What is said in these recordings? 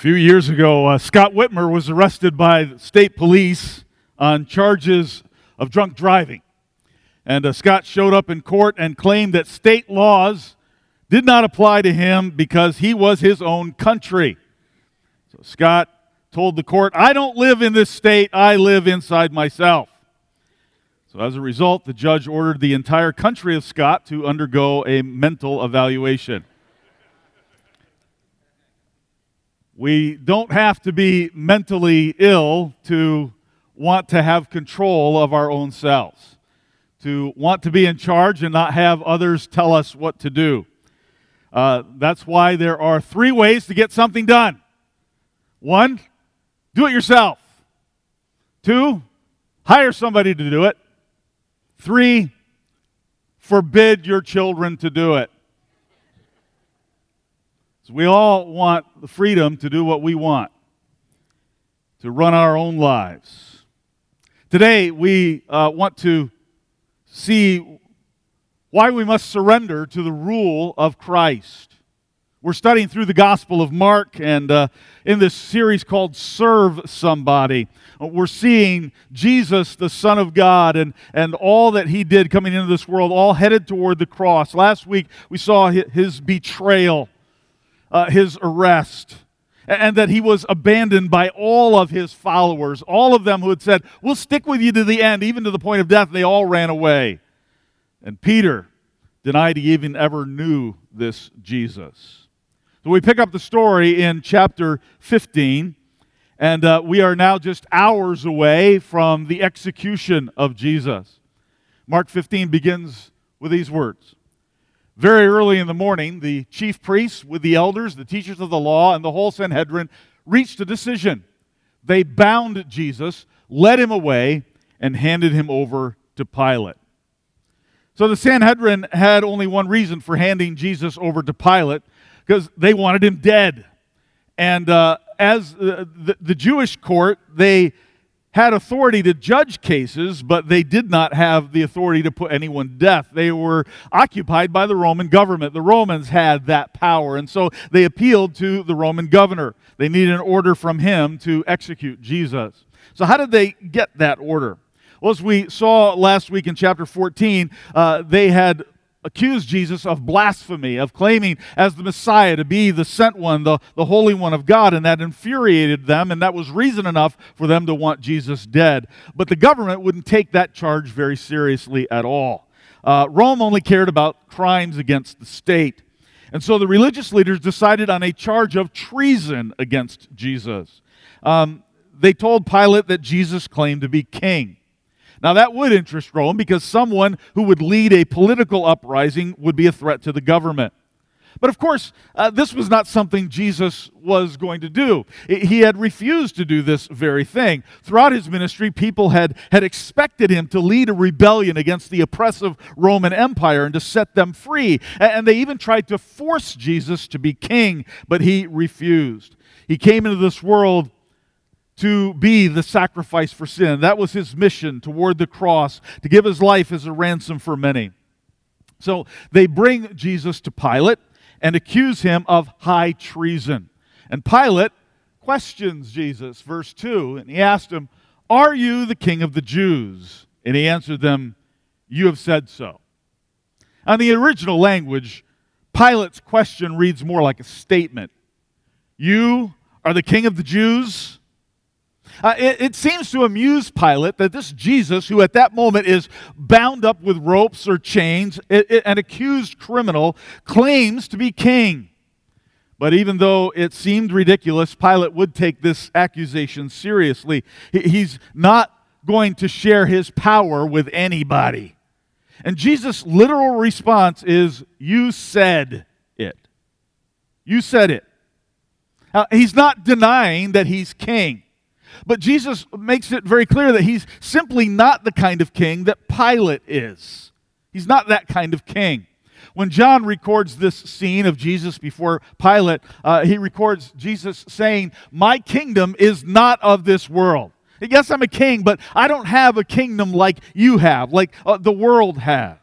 few years ago, uh, Scott Whitmer was arrested by state police on charges of drunk driving. And uh, Scott showed up in court and claimed that state laws did not apply to him because he was his own country. So Scott told the court, I don't live in this state, I live inside myself. So as a result, the judge ordered the entire country of Scott to undergo a mental evaluation. We don't have to be mentally ill to want to have control of our own selves, to want to be in charge and not have others tell us what to do. Uh, that's why there are three ways to get something done one, do it yourself. Two, hire somebody to do it. Three, forbid your children to do it. We all want the freedom to do what we want, to run our own lives. Today, we uh, want to see why we must surrender to the rule of Christ. We're studying through the Gospel of Mark, and uh, in this series called Serve Somebody, we're seeing Jesus, the Son of God, and, and all that he did coming into this world, all headed toward the cross. Last week, we saw his betrayal uh, his arrest and that he was abandoned by all of his followers, all of them who had said, We'll stick with you to the end, even to the point of death. They all ran away. And Peter denied he even ever knew this Jesus. So we pick up the story in chapter 15, and uh, we are now just hours away from the execution of Jesus. Mark 15 begins with these words very early in the morning, the chief priests, with the elders, the teachers of the law, and the whole Sanhedrin, reached a decision. They bound Jesus, led him away, and handed him over to Pilate. So the Sanhedrin had only one reason for handing Jesus over to Pilate because they wanted him dead. And uh, as the, the, the Jewish court, they had authority to judge cases, but they did not have the authority to put anyone to death. They were occupied by the Roman government. The Romans had that power, and so they appealed to the Roman governor. They needed an order from him to execute Jesus. So, how did they get that order? Well, as we saw last week in chapter 14, uh, they had accused Jesus of blasphemy, of claiming as the Messiah to be the sent one, the, the Holy One of God, and that infuriated them, and that was reason enough for them to want Jesus dead. But the government wouldn't take that charge very seriously at all. Uh, Rome only cared about crimes against the state. And so the religious leaders decided on a charge of treason against Jesus. Um, they told Pilate that Jesus claimed to be king. Now, that would interest Rome because someone who would lead a political uprising would be a threat to the government. But of course, uh, this was not something Jesus was going to do. He had refused to do this very thing. Throughout his ministry, people had, had expected him to lead a rebellion against the oppressive Roman Empire and to set them free. And they even tried to force Jesus to be king, but he refused. He came into this world to be the sacrifice for sin. That was his mission toward the cross, to give his life as a ransom for many. So they bring Jesus to Pilate and accuse him of high treason. And Pilate questions Jesus, verse 2, and he asked him, Are you the king of the Jews? And he answered them, You have said so. On the original language, Pilate's question reads more like a statement. You are the king of the Jews? Uh, it, it, seems to amuse Pilate that this Jesus, who at that moment is bound up with ropes or chains, it, it, an accused criminal, claims to be king. But even though it seemed ridiculous, Pilate would take this accusation seriously. He, he's not going to share his power with anybody. And Jesus' literal response is, You said it. You said it. He's not denying that he's king. But Jesus makes it very clear that he's simply not the kind of king that Pilate is. He's not that kind of king. When John records this scene of Jesus before Pilate, uh, he records Jesus saying, My kingdom is not of this world. Yes, I'm a king, but I don't have a kingdom like you have, like uh, the world has.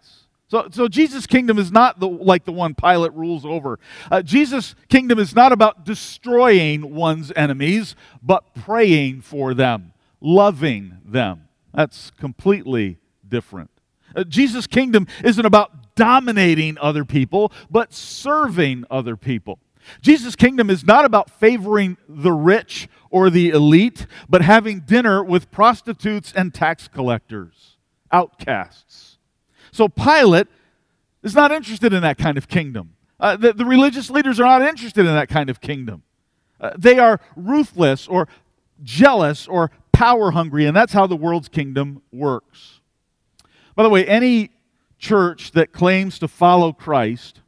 So, so Jesus' kingdom is not the, like the one Pilate rules over. Uh, Jesus' kingdom is not about destroying one's enemies, but praying for them, loving them. That's completely different. Uh, Jesus' kingdom isn't about dominating other people, but serving other people. Jesus' kingdom is not about favoring the rich or the elite, but having dinner with prostitutes and tax collectors, outcasts. So Pilate is not interested in that kind of kingdom. Uh, the, the, religious leaders are not interested in that kind of kingdom. Uh, they are ruthless or jealous or power hungry, and that's how the world's kingdom works. By the way, any church that claims to follow Christ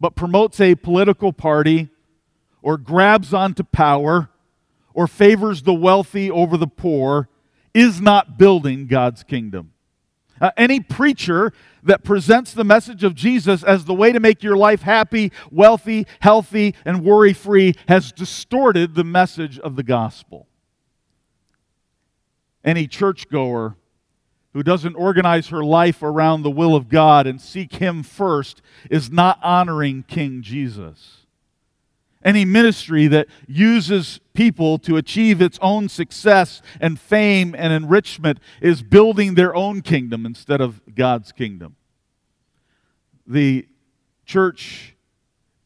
but promotes a political party or grabs onto power or favors the wealthy over the poor is not building God's kingdom. Uh, any preacher that presents the message of Jesus as the way to make your life happy, wealthy, healthy, and worry free has distorted the message of the gospel. Any churchgoer who doesn't organize her life around the will of God and seek Him first is not honoring King Jesus. Any ministry that uses people to achieve its own success and fame and enrichment is building their own kingdom instead of God's kingdom. The church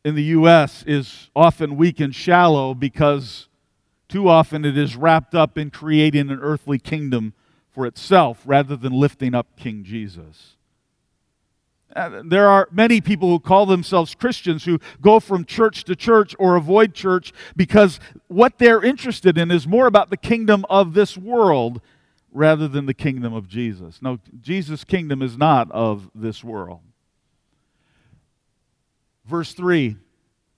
in the U.S. is often weak and shallow because too often it is wrapped up in creating an earthly kingdom for itself rather than lifting up King Jesus. Uh, there are many people who call themselves Christians who go from church to church or avoid church because what they're interested in is more about the kingdom of this world rather than the kingdom of Jesus. No, Jesus' kingdom is not of this world. Verse 3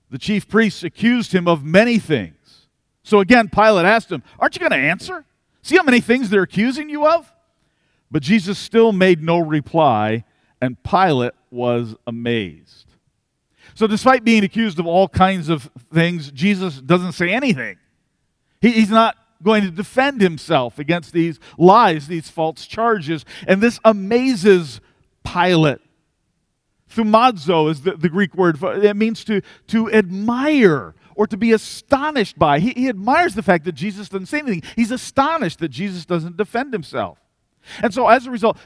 the chief priests accused him of many things. So again, Pilate asked him, Aren't you going to answer? See how many things they're accusing you of? But Jesus still made no reply, and Pilate was amazed. So, despite being accused of all kinds of things, Jesus doesn't say anything. He, he's not going to defend himself against these lies, these false charges. And this amazes Pilate. Thaumazo is the, the Greek word. It means to, to admire or to be astonished by. He, he admires the fact that Jesus doesn't say anything. He's astonished that Jesus doesn't defend himself. And so, as a result,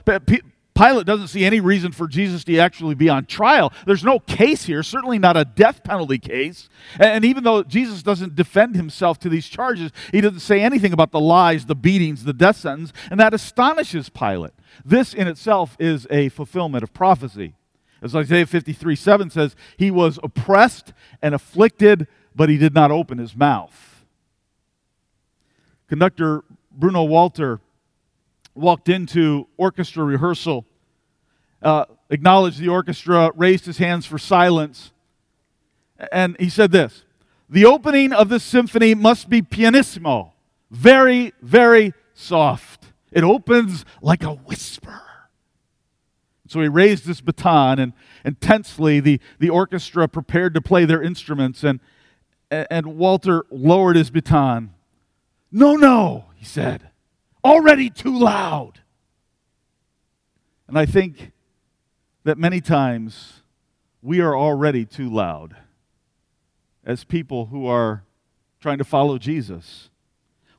Pilate doesn't see any reason for Jesus to actually be on trial. There's no case here, certainly not a death penalty case. And even though Jesus doesn't defend himself to these charges, he doesn't say anything about the lies, the beatings, the death sentence, and that astonishes Pilate. This in itself is a fulfillment of prophecy. As Isaiah 53 7 says, he was oppressed and afflicted but he did not open his mouth. Conductor Bruno Walter walked into orchestra rehearsal, uh, acknowledged the orchestra, raised his hands for silence, and he said this The opening of this symphony must be pianissimo, very, very soft. It opens like a whisper. So he raised his baton, and, and tensely the, the orchestra prepared to play their instruments. And, and Walter lowered his baton. No, no, he said. Already too loud. And I think that many times we are already too loud as people who are trying to follow Jesus.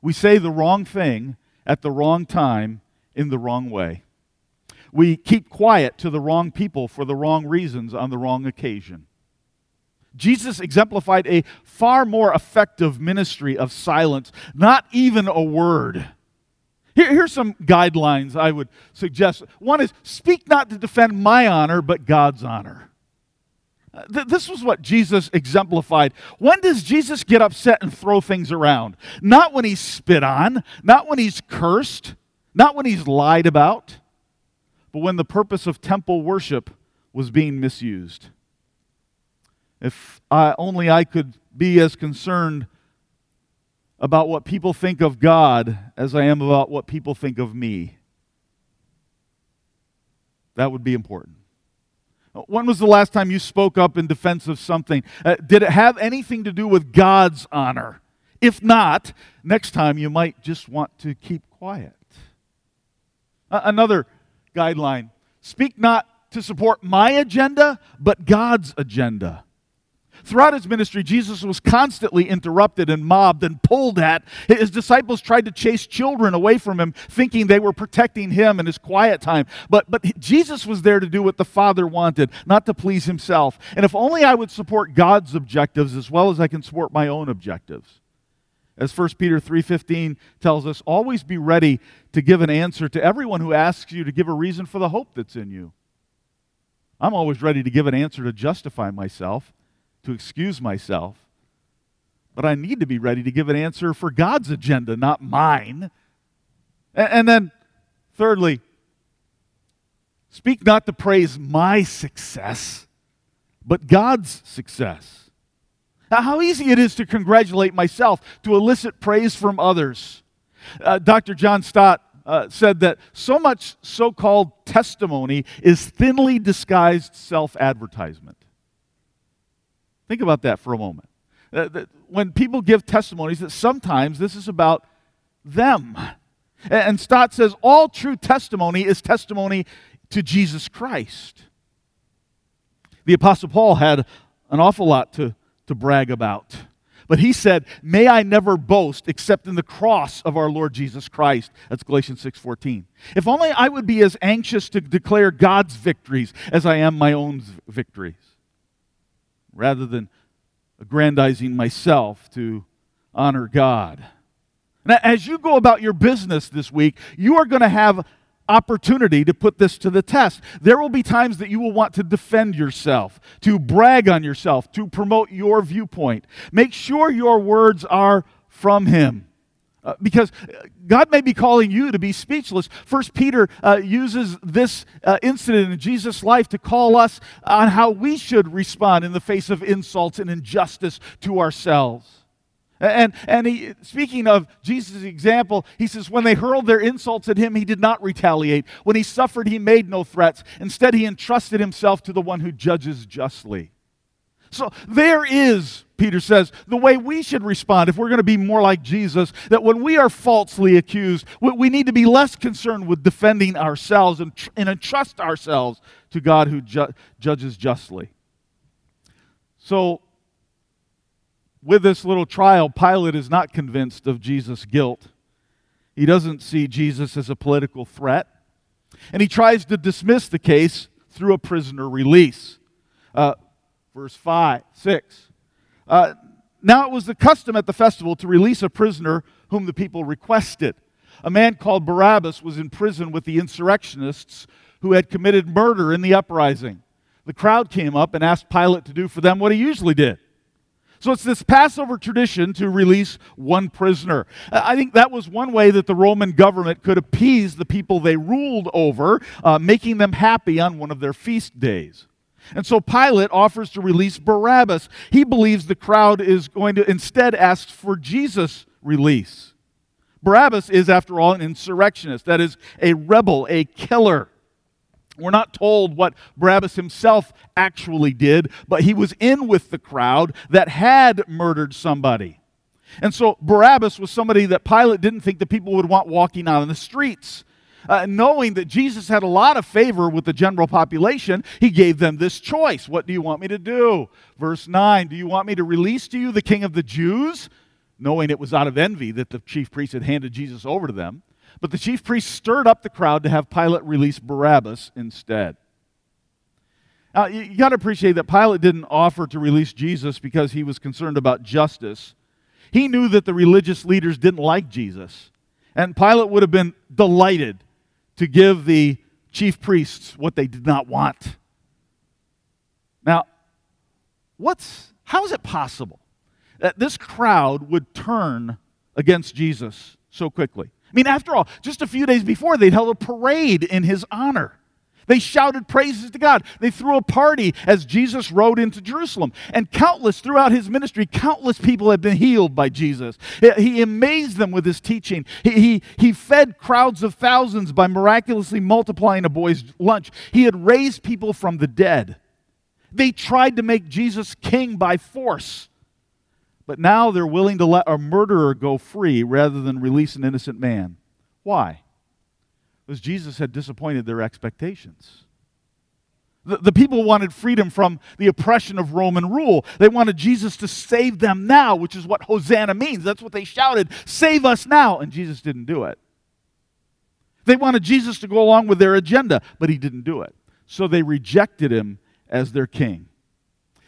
We say the wrong thing at the wrong time in the wrong way. We keep quiet to the wrong people for the wrong reasons on the wrong occasion. Jesus exemplified a far more effective ministry of silence, not even a word. Here, here's some guidelines I would suggest. One is speak not to defend my honor, but God's honor. Uh, this was what Jesus exemplified. When does Jesus get upset and throw things around? Not when he's spit on, not when he's cursed, not when he's lied about, but when the purpose of temple worship was being misused. If I, only I could be as concerned about what people think of God as I am about what people think of me. That would be important. When was the last time you spoke up in defense of something? Uh, did it have anything to do with God's honor? If not, next time you might just want to keep quiet. Uh, another guideline speak not to support my agenda, but God's agenda. Throughout his ministry, Jesus was constantly interrupted and mobbed and pulled at. His disciples tried to chase children away from him, thinking they were protecting him in his quiet time. But, but Jesus was there to do what the Father wanted, not to please himself. And if only I would support God's objectives as well as I can support my own objectives. As 1 Peter 3:15 tells us, always be ready to give an answer to everyone who asks you to give a reason for the hope that's in you. I'm always ready to give an answer to justify myself to excuse myself, but I need to be ready to give an answer for God's agenda, not mine. And then, thirdly, speak not to praise my success, but God's success. Now, how easy it is to congratulate myself, to elicit praise from others. Uh, Dr. John Stott uh, said that so much so called testimony is thinly disguised self advertisement. Think about that for a moment. When people give testimonies, that sometimes this is about them. And, and Stott says all true testimony is testimony to Jesus Christ. The Apostle Paul had an awful lot to, to brag about. But he said, "May I never boast except in the cross of our Lord Jesus Christ." That's Galatians 6:14. If only I would be as anxious to declare God's victories as I am my own victories rather than aggrandizing myself to honor God. Now, as you go about your business this week, you are going to have opportunity to put this to the test. There will be times that you will want to defend yourself, to brag on yourself, to promote your viewpoint. Make sure your words are from Him. Uh, because God may be calling you to be speechless. First Peter uh, uses this uh, incident in Jesus' life to call us on how we should respond in the face of insults and injustice to ourselves. And, and he, speaking of Jesus' example, he says, when they hurled their insults at him, he did not retaliate. When he suffered, he made no threats. Instead, he entrusted himself to the one who judges justly. So there is, Peter says, the way we should respond if we're going to be more like Jesus, that when we are falsely accused, we need to be less concerned with defending ourselves and, and entrust ourselves to God who ju- judges justly. So, with this little trial, Pilate is not convinced of Jesus' guilt. He doesn't see Jesus as a political threat. And he tries to dismiss the case through a prisoner release. Uh, verse 5, 6. Uh, now it was the custom at the festival to release a prisoner whom the people requested. A man called Barabbas was in prison with the insurrectionists who had committed murder in the uprising. The crowd came up and asked Pilate to do for them what he usually did. So it's this Passover tradition to release one prisoner. I think that was one way that the Roman government could appease the people they ruled over, uh, making them happy on one of their feast days. And so Pilate offers to release Barabbas. He believes the crowd is going to instead ask for Jesus' release. Barabbas is, after all, an insurrectionist, that is, a rebel, a killer. We're not told what Barabbas himself actually did, but he was in with the crowd that had murdered somebody. And so Barabbas was somebody that Pilate didn't think the people would want walking out in the streets uh, knowing that Jesus had a lot of favor with the general population, he gave them this choice. What do you want me to do? Verse 9 Do you want me to release to you the king of the Jews? Knowing it was out of envy that the chief priest had handed Jesus over to them. But the chief priest stirred up the crowd to have Pilate release Barabbas instead. Now, you, you got to appreciate that Pilate didn't offer to release Jesus because he was concerned about justice. He knew that the religious leaders didn't like Jesus. And Pilate would have been delighted to give the chief priests what they did not want. Now, what's how is it possible that this crowd would turn against Jesus so quickly? I mean, after all, just a few days before, they'd held a parade in his honor. They shouted praises to God. They threw a party as Jesus rode into Jerusalem. And countless, throughout his ministry, countless people had been healed by Jesus. He amazed them with his teaching. He, he, he fed crowds of thousands by miraculously multiplying a boy's lunch. He had raised people from the dead. They tried to make Jesus king by force. But now they're willing to let a murderer go free rather than release an innocent man. Why? Was Jesus had disappointed their expectations. The, the people wanted freedom from the oppression of Roman rule. They wanted Jesus to save them now, which is what Hosanna means. That's what they shouted Save us now. And Jesus didn't do it. They wanted Jesus to go along with their agenda, but he didn't do it. So they rejected him as their king.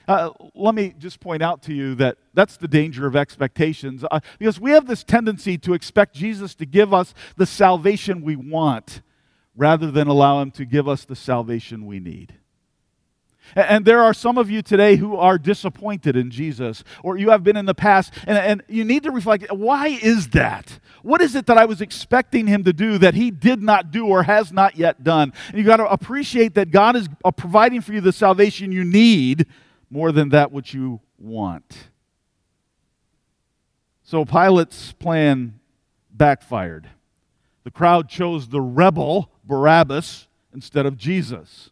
Uh, let me just point out to you that that's the danger of expectations uh, because we have this tendency to expect Jesus to give us the salvation we want rather than allow him to give us the salvation we need. And there are some of you today who are disappointed in Jesus, or you have been in the past, and, and, you need to reflect why is that? What is it that I was expecting him to do that he did not do or has not yet done? And you got to appreciate that God is uh, providing for you the salvation you need more than that which you want. So Pilate's plan backfired. The crowd chose the rebel, Barabbas, instead of Jesus.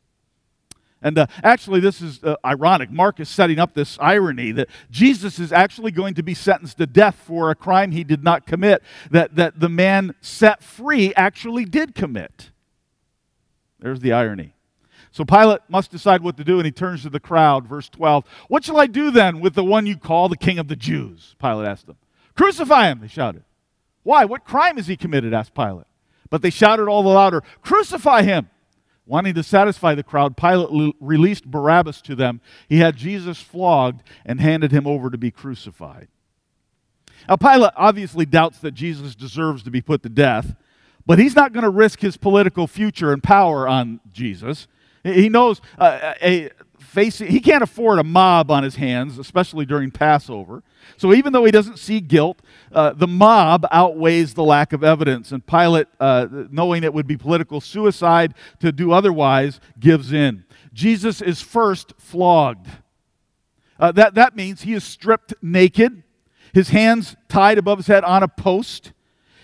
And uh, actually, this is uh, ironic. Mark is setting up this irony that Jesus is actually going to be sentenced to death for a crime he did not commit, that, that the man set free actually did commit. There's the irony. So Pilate must decide what to do, and he turns to the crowd. Verse 12 What shall I do then with the one you call the king of the Jews? Pilate asked them. Crucify him, they shouted. Why? What crime has he committed? asked Pilate. But they shouted all the louder, Crucify him! Wanting to satisfy the crowd, Pilate released Barabbas to them. He had Jesus flogged and handed him over to be crucified. Now, Pilate obviously doubts that Jesus deserves to be put to death, but he's not going to risk his political future and power on Jesus. He knows uh, a, facing, he can't afford a mob on his hands, especially during Passover. So even though he doesn't see guilt, uh, the mob outweighs the lack of evidence. And Pilate, uh, knowing it would be political suicide to do otherwise, gives in. Jesus is first flogged. Uh, that, that means he is stripped naked, his hands tied above his head on a post.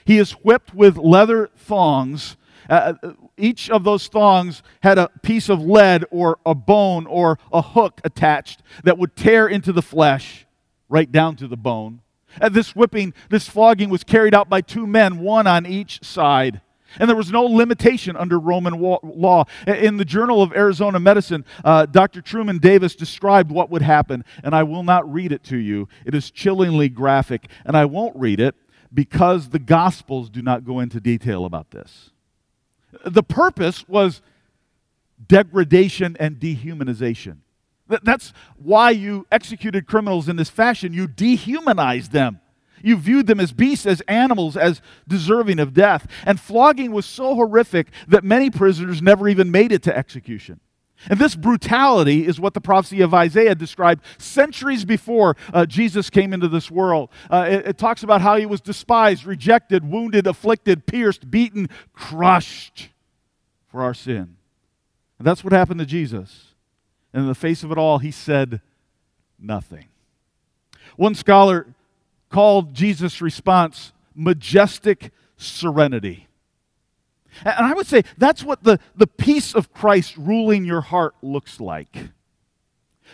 He is whipped with leather thongs. Uh, uh, each of those thongs had a piece of lead or a bone or a hook attached that would tear into the flesh right down to the bone. And this whipping, this flogging was carried out by two men, one on each side. And there was no limitation under Roman law. In the Journal of Arizona Medicine, uh, Dr. Truman Davis described what would happen, and I will not read it to you. It is chillingly graphic, and I won't read it because the Gospels do not go into detail about this. The purpose was degradation and dehumanization. That's why you executed criminals in this fashion. You dehumanized them. You viewed them as beasts, as animals, as deserving of death. And flogging was so horrific that many prisoners never even made it to execution. And this brutality is what the prophecy of Isaiah described centuries before uh, Jesus came into this world. Uh, it, it talks about how he was despised, rejected, wounded, afflicted, pierced, beaten, crushed for our sin. And that's what happened to Jesus. And in the face of it all, he said nothing. One scholar called Jesus' response majestic serenity. And I would say that's what the, the peace of Christ ruling your heart looks like.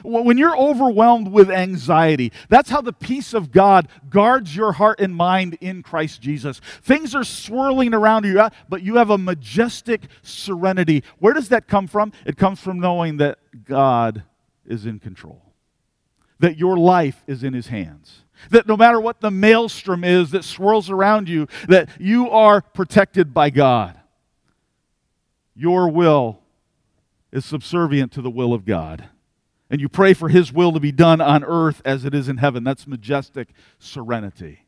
When you're overwhelmed with anxiety, that's how the peace of God guards your heart and mind in Christ Jesus. Things are swirling around you, uh, but you have a majestic serenity. Where does that come from? It comes from knowing that God is in control, that your life is in His hands. That no matter what the maelstrom is that swirls around you, that you are protected by God. Your will is subservient to the will of God. And you pray for His will to be done on earth as it is in heaven. That's majestic serenity.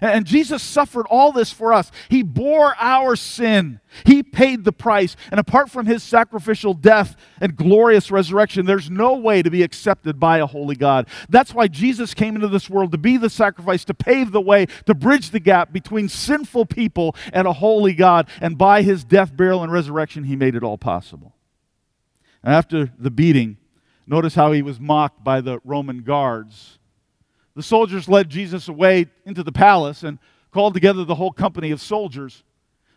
And Jesus suffered all this for us. He bore our sin. He paid the price. And apart from his sacrificial death and glorious resurrection, there's no way to be accepted by a holy God. That's why Jesus came into this world to be the sacrifice, to pave the way, to bridge the gap between sinful people and a holy God. And by his death, burial, and resurrection, he made it all possible. And after the beating, notice how he was mocked by the Roman guards the soldiers led Jesus away into the palace and called together the whole company of soldiers.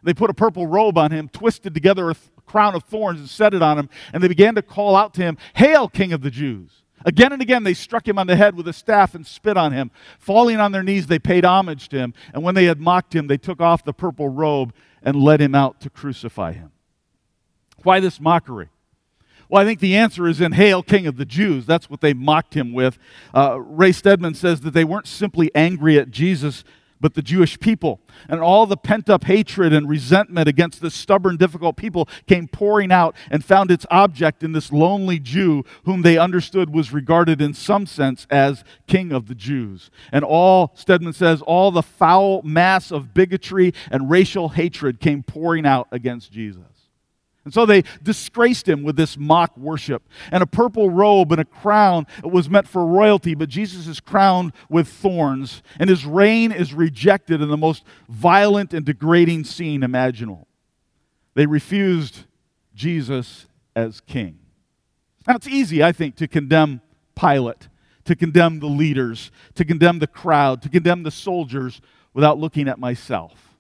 They put a purple robe on him, twisted together a th- crown of thorns, and set it on him, and they began to call out to him, Hail, King of the Jews! Again and again, they struck him on the head with a staff and spit on him. Falling on their knees, they paid homage to him, and when they had mocked him, they took off the purple robe and led him out to crucify him. Why this mockery? Well, I think the answer is in Hail, King of the Jews. That's what they mocked him with. Uh, Ray Stedman says that they weren't simply angry at Jesus, but the Jewish people. And all the pent up hatred and resentment against this stubborn, difficult people came pouring out and found its object in this lonely Jew whom they understood was regarded in some sense as king of the Jews. And all, Stedman says, all the foul mass of bigotry and racial hatred came pouring out against Jesus. And so they disgraced him with this mock worship. And a purple robe and a crown was meant for royalty, but Jesus is crowned with thorns, and his reign is rejected in the most violent and degrading scene imaginable. They refused Jesus as king. Now, it's easy, I think, to condemn Pilate, to condemn the leaders, to condemn the crowd, to condemn the soldiers without looking at myself.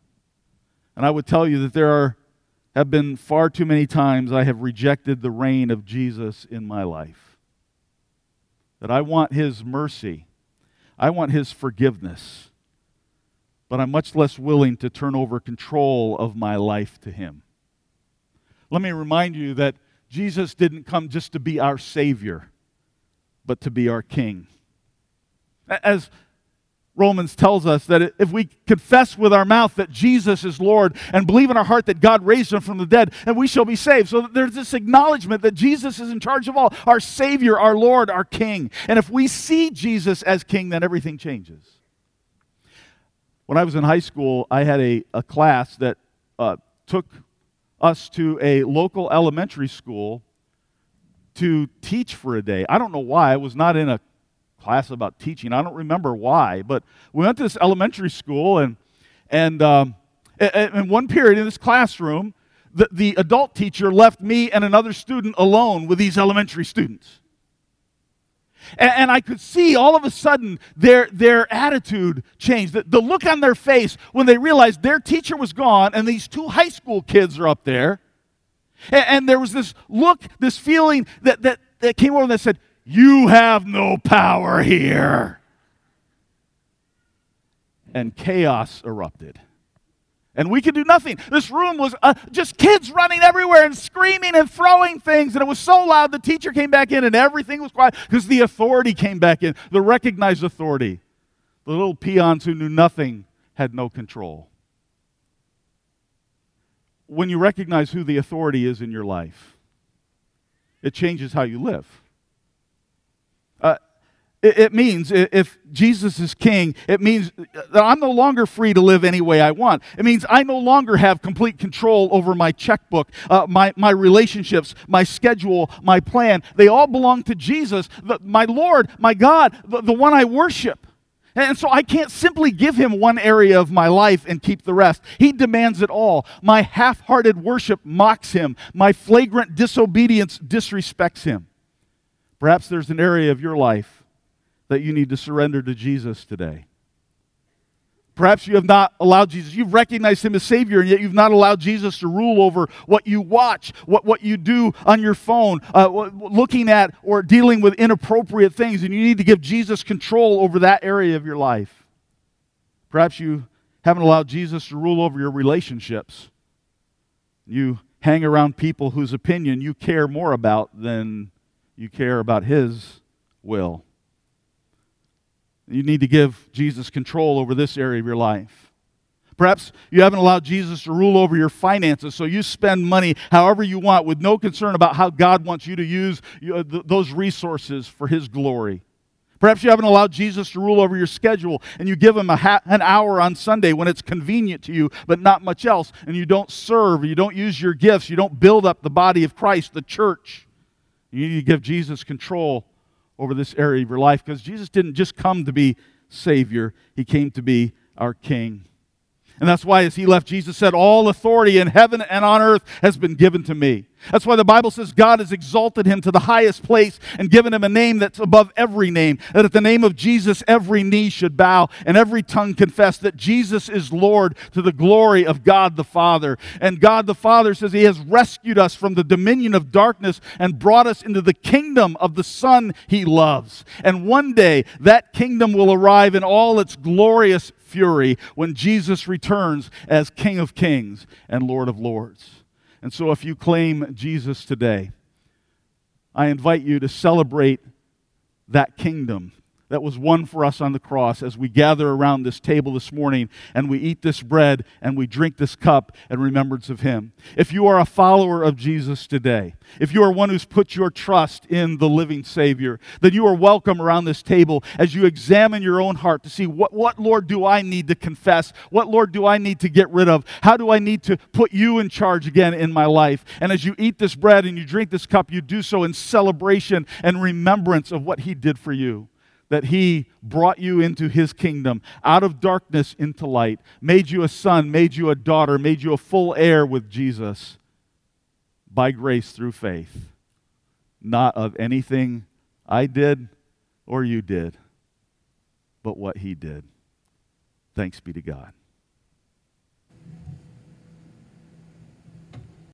And I would tell you that there are have been far too many times I have rejected the reign of Jesus in my life. That I want His mercy, I want His forgiveness, but I'm much less willing to turn over control of my life to Him. Let me remind you that Jesus didn't come just to be our Savior, but to be our King. As Romans tells us that if we confess with our mouth that Jesus is Lord and believe in our heart that God raised him from the dead, and we shall be saved. So there's this acknowledgement that Jesus is in charge of all, our Savior, our Lord, our King. And if we see Jesus as King, then everything changes. When I was in high school, I had a, a class that uh, took us to a local elementary school to teach for a day. I don't know why. I was not in a class about teaching. I don't remember why, but we went to this elementary school, and and um, in one period in this classroom, the, the adult teacher left me and another student alone with these elementary students. And, and, I could see all of a sudden their, their attitude changed. The, the look on their face when they realized their teacher was gone and these two high school kids are up there. And, and there was this look, this feeling that, that, that came over them that said, you have no power here. And chaos erupted. And we could do nothing. This room was uh, just kids running everywhere and screaming and throwing things. And it was so loud, the teacher came back in and everything was quiet because the authority came back in, the recognized authority. The little peons who knew nothing had no control. When you recognize who the authority is in your life, it changes how you live. Uh, it, it means if Jesus is king, it means that I'm no longer free to live any way I want. It means I no longer have complete control over my checkbook, uh, my, my relationships, my schedule, my plan. They all belong to Jesus, the, my Lord, my God, the, the one I worship. And so I can't simply give him one area of my life and keep the rest. He demands it all. My half hearted worship mocks him, my flagrant disobedience disrespects him. Perhaps there's an area of your life that you need to surrender to Jesus today. Perhaps you have not allowed Jesus, you've recognized him as Savior, and yet you've not allowed Jesus to rule over what you watch, what, what you do on your phone, uh, looking at or dealing with inappropriate things, and you need to give Jesus control over that area of your life. Perhaps you haven't allowed Jesus to rule over your relationships. You hang around people whose opinion you care more about than you care about His will. You need to give Jesus control over this area of your life. Perhaps you haven't allowed Jesus to rule over your finances, so you spend money however you want with no concern about how God wants you to use uh, those resources for His glory. Perhaps you haven't allowed Jesus to rule over your schedule and you give him ha- an hour on Sunday when it's convenient to you, but not much else. And you don't serve, you don't use your gifts, you don't build up the body of Christ, the church. You need to give Jesus control over this area of your life because Jesus didn't just come to be Savior, He came to be our King. And that's why, as he left, Jesus said, All authority in heaven and on earth has been given to me. That's why the Bible says God has exalted him to the highest place and given him a name that's above every name. That at the name of Jesus, every knee should bow and every tongue confess that Jesus is Lord to the glory of God the Father. And God the Father says he has rescued us from the dominion of darkness and brought us into the kingdom of the Son he loves. And one day that kingdom will arrive in all its glorious fury when Jesus returns as King of Kings and Lord of Lords. And so, if you claim Jesus today, I invite you to celebrate that kingdom that was won for us on the cross as we gather around this table this morning and we eat this bread and we drink this cup in remembrance of Him. If you are a follower of Jesus today, if you are one who's put your trust in the living Savior, then you are welcome around this table as you examine your own heart to see what, what Lord do I need to confess? What Lord do I need to get rid of? How do I need to put you in charge again in my life? And as you eat this bread and you drink this cup, you do so in celebration and remembrance of what He did for you that he brought you into his kingdom, out of darkness into light, made you a son, made you a daughter, made you a full heir with Jesus by grace through faith, not of anything I did or you did, but what he did. Thanks be to God.